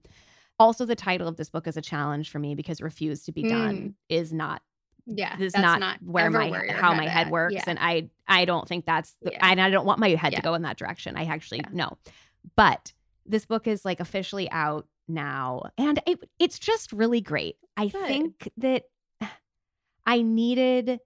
[SPEAKER 4] Also, the title of this book is a challenge for me because Refuse to Be mm. Done is not. Yeah, is not, not where my where how my head at. works, yeah. and I I don't think that's the, yeah. and I don't want my head to go in that direction. I actually no, but this book is like officially out now, and it it's just really great. I Good. think that I needed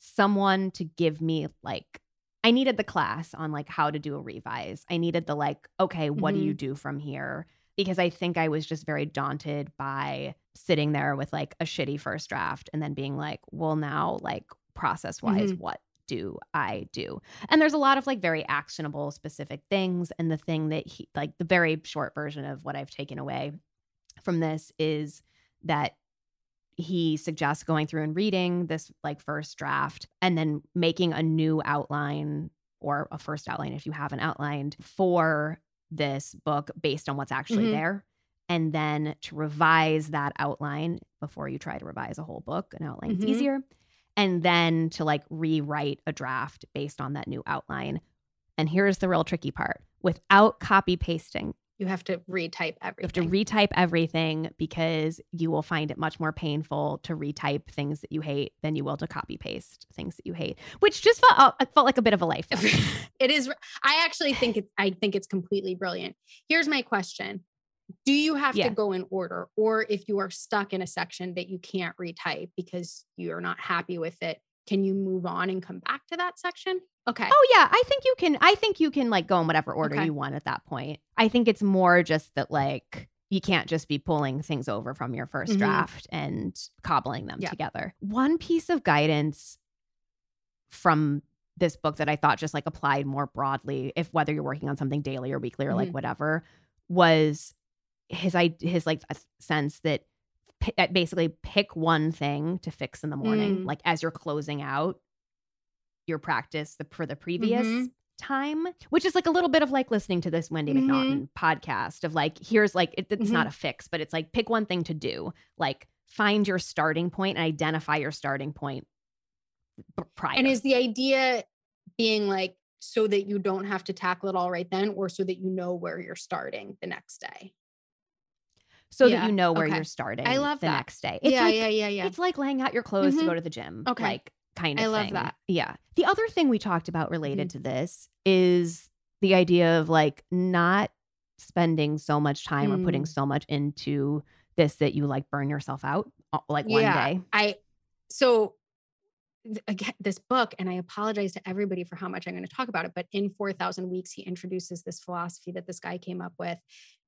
[SPEAKER 4] someone to give me like I needed the class on like how to do a revise. I needed the like, okay, what mm-hmm. do you mm-hmm. do from here? Because I think I was just very daunted by sitting there with like a shitty first draft and then being like, well, now, like, process wise, mm-hmm. what do I do? And there's a lot of like very actionable, specific things. And the thing that he, like, the very short version of what I've taken away from this is that he suggests going through and reading this like first draft and then making a new outline or a first outline if you haven't outlined for this book based on what's actually mm-hmm. there and then to revise that outline before you try to revise a whole book an outline's mm-hmm. easier and then to like rewrite a draft based on that new outline and here's the real tricky part without copy pasting
[SPEAKER 3] you have to retype everything.
[SPEAKER 4] You
[SPEAKER 3] have
[SPEAKER 4] to retype everything because you will find it much more painful to retype things that you hate than you will to copy paste things that you hate, which just felt uh, felt like a bit of a life.
[SPEAKER 3] it is. I actually think it's. I think it's completely brilliant. Here's my question: Do you have yeah. to go in order, or if you are stuck in a section that you can't retype because you are not happy with it, can you move on and come back to that section? Okay.
[SPEAKER 4] Oh yeah, I think you can I think you can like go in whatever order okay. you want at that point. I think it's more just that like you can't just be pulling things over from your 1st mm-hmm. draft and cobbling them yeah. together. One piece of guidance from this book that I thought just like applied more broadly, if whether you're working on something daily or weekly or mm-hmm. like whatever, was his I his like sense that uh, basically pick one thing to fix in the morning, mm. like as you're closing out your practice for the previous mm-hmm. time, which is like a little bit of like listening to this Wendy mm-hmm. MacNaughton podcast of like, here's like, it, it's mm-hmm. not a fix, but it's like pick one thing to do, like find your starting point and identify your starting point prior. And
[SPEAKER 3] is the idea being like, so that you don't have to tackle it all right then, or so that you know where you're starting the next day?
[SPEAKER 4] so yeah. that you know where okay. you're starting I love the that. next day.
[SPEAKER 3] It's yeah,
[SPEAKER 4] like, yeah,
[SPEAKER 3] yeah, yeah.
[SPEAKER 4] It's like laying out your clothes mm-hmm. to go to the gym. Okay. Like kind of I love thing. that. Yeah. The other thing we talked about related mm-hmm. to this is the idea of like not spending so much time mm. or putting mm. so much into this that you like burn yourself out uh, like yeah. one day.
[SPEAKER 3] I so again this book and i apologize to everybody for how much i'm going to talk about it but in 4000 weeks he introduces this philosophy that this guy came up with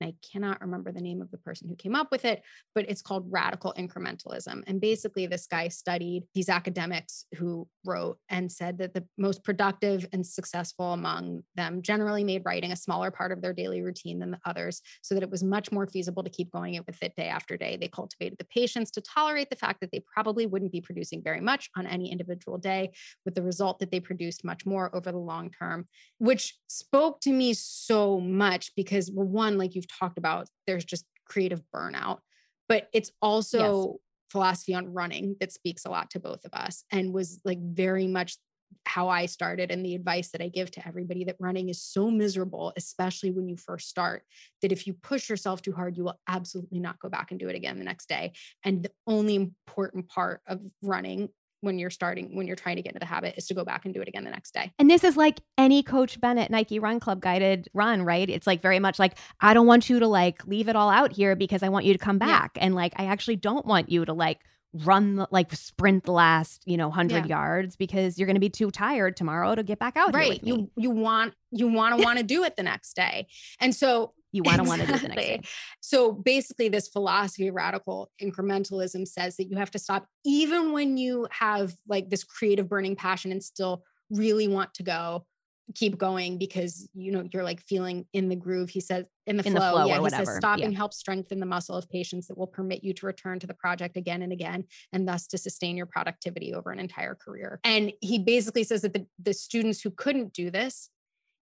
[SPEAKER 3] and i cannot remember the name of the person who came up with it but it's called radical incrementalism and basically this guy studied these academics who wrote and said that the most productive and successful among them generally made writing a smaller part of their daily routine than the others so that it was much more feasible to keep going with it day after day they cultivated the patience to tolerate the fact that they probably wouldn't be producing very much on any individual individual day, with the result that they produced much more over the long term, which spoke to me so much because, well, one, like you've talked about, there's just creative burnout, but it's also yes. philosophy on running that speaks a lot to both of us and was like very much how I started and the advice that I give to everybody that running is so miserable, especially when you first start, that if you push yourself too hard, you will absolutely not go back and do it again the next day. And the only important part of running when you're starting when you're trying to get into the habit is to go back and do it again the next day.
[SPEAKER 4] And this is like any coach Bennett Nike Run Club guided run, right? It's like very much like I don't want you to like leave it all out here because I want you to come back yeah. and like I actually don't want you to like run like sprint the last you know 100 yeah. yards because you're going to be too tired tomorrow to get back out right
[SPEAKER 3] you
[SPEAKER 4] you
[SPEAKER 3] want you want to want to do it the next day and so
[SPEAKER 4] you want to exactly. want to do the next day.
[SPEAKER 3] So basically, this philosophy of radical incrementalism says that you have to stop even when you have like this creative burning passion and still really want to go keep going because you know you're like feeling in the groove he says in the,
[SPEAKER 4] in
[SPEAKER 3] flow.
[SPEAKER 4] the flow, yeah
[SPEAKER 3] he
[SPEAKER 4] whatever. says
[SPEAKER 3] stopping yeah. helps strengthen the muscle of patience that will permit you to return to the project again and again and thus to sustain your productivity over an entire career and he basically says that the, the students who couldn't do this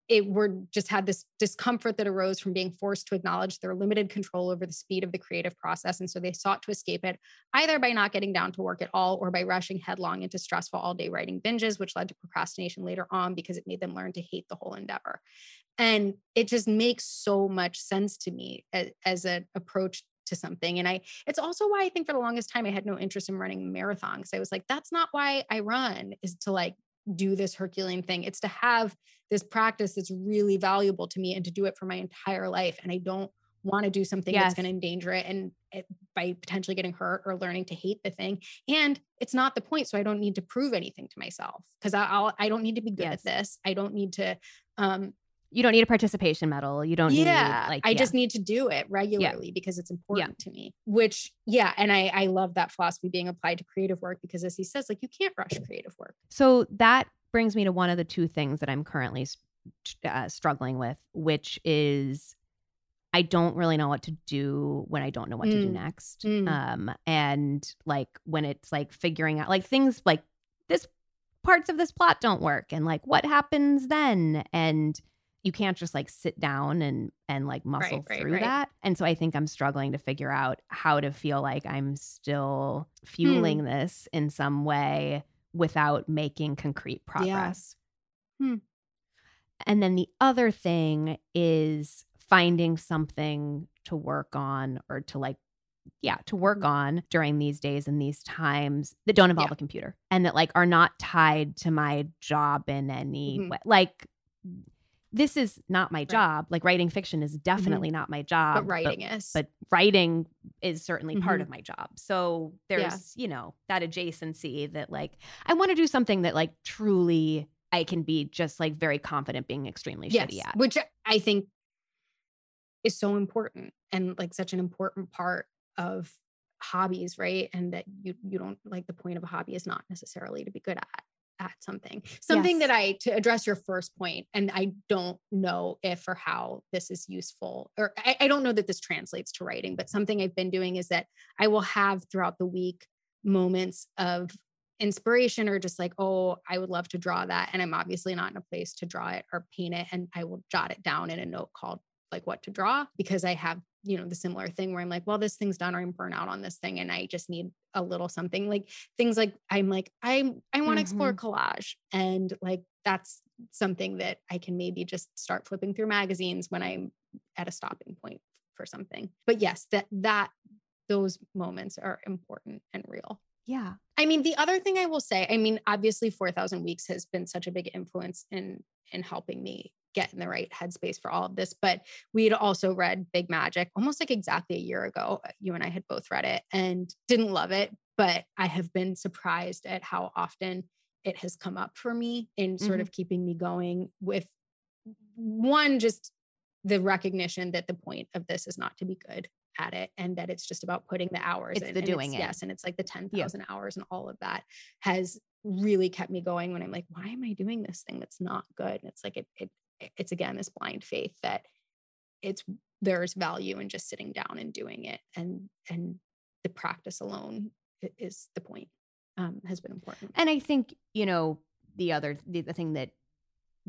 [SPEAKER 3] it were just had this discomfort that arose from being forced to acknowledge their limited control over the speed of the creative process and so they sought to escape it either by not getting down to work at all or by rushing headlong into stressful all-day writing binges which led to procrastination later on because it made them learn to hate the whole endeavor and it just makes so much sense to me as, as an approach to something and i it's also why i think for the longest time i had no interest in running marathons i was like that's not why i run is to like do this Herculean thing. It's to have this practice that's really valuable to me and to do it for my entire life. And I don't want to do something yes. that's going to endanger it and it, eh, by potentially getting hurt or learning to hate the thing. And it's not the point. So I don't need to prove anything to myself because I will I do not need to be good yes. at this. I don't need to um,
[SPEAKER 4] you don't need a participation medal. You don't yeah, need, like
[SPEAKER 3] I yeah. just need to do it regularly yeah. because it's important yeah. to me. Which yeah, and I I love that philosophy being applied to creative work because as he says like you can't rush creative work.
[SPEAKER 4] So that brings me to one of the two things that I'm currently uh, struggling with, which is I don't really know what to do when I don't know what mm. to do mm, next. Mm. Um and like when it's like figuring out like things like this parts of this plot don't work and like what happens then and you can't just like sit down and and like muscle right, right, through right. that and so i think i'm struggling to figure out how to feel like i'm still hmm. fueling hmm. this in some way without making concrete progress yeah. hmm. and then the other thing is finding something to work on or to like yeah to work on during these days and these times that don't involve yeah. a computer and that like are not tied to my job in any mm-hmm. way like this is not my right. job. Like writing fiction is mm-hmm. definitely mm-hmm. not my job.
[SPEAKER 3] But writing but, is.
[SPEAKER 4] But writing is certainly mm-hmm. part of my job. So there's, yeah. you know, that adjacency that like I want to do something that like truly I can be just like very confident being extremely yes. shitty at.
[SPEAKER 3] Which I think is so important and like such an important part of hobbies, right? And that you you don't like the point of a hobby is not necessarily to be good at at something something yes. that i to address your first point and i don't know if or how this is useful or I, I don't know that this translates to writing but something i've been doing is that i will have throughout the week moments of inspiration or just like oh i would love to draw that and i'm obviously not in a place to draw it or paint it and i will jot it down in a note called like what to draw because i have you know the similar thing where i'm like well this thing's done or i'm burnt out on this thing and i just need a little something like things like i'm like i i want to mm-hmm. explore collage and like that's something that i can maybe just start flipping through magazines when i'm at a stopping point for something but yes that that those moments are important and real
[SPEAKER 4] yeah
[SPEAKER 3] i mean the other thing i will say i mean obviously 4000 weeks has been such a big influence in in helping me get in the right headspace for all of this. But we had also read Big Magic almost like exactly a year ago. Uh, you and I had both read it and didn't love it, but I have been surprised at how often it has come up for me in sort mm-hmm. of keeping me going with one, just the recognition that the point of this is not to be good at it and that it's just about putting the hours
[SPEAKER 4] it's in the doing it.
[SPEAKER 3] Yes. And it's like the 10,000 yeah. hours and all of that has really kept me going when I'm like, why am I doing this thing that's not good? And it's like, it, it it's again this blind faith that it's there's value in just sitting down and doing it and and the practice alone is the point um, has been important
[SPEAKER 4] and i think you know the other the, the thing that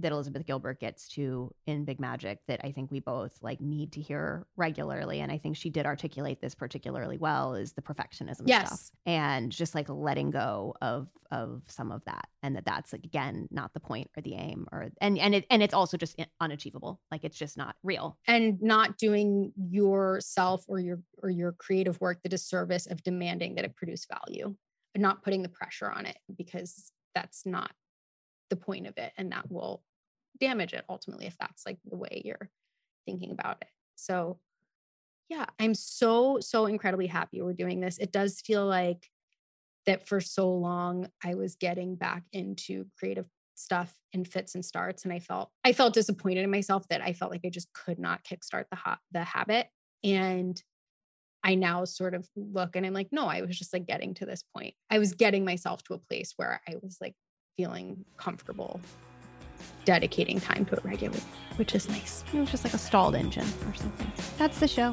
[SPEAKER 4] that Elizabeth Gilbert gets to in Big Magic that I think we both like need to hear regularly. And I think she did articulate this particularly well is the perfectionism yes. stuff and just like letting go of of some of that and that that's like, again not the point or the aim or and and it and it's also just unachievable like it's just not real
[SPEAKER 3] and not doing yourself or your or your creative work the disservice of demanding that it produce value and not putting the pressure on it because that's not the point of it and that will damage it ultimately if that's like the way you're thinking about it. So yeah, I'm so so incredibly happy we're doing this. It does feel like that for so long I was getting back into creative stuff in fits and starts and I felt I felt disappointed in myself that I felt like I just could not kickstart the ha- the habit and I now sort of look and I'm like no I was just like getting to this point I was getting myself to a place where I was like feeling comfortable dedicating time to it regularly, which is nice. It was just like a stalled engine or something. That's the show.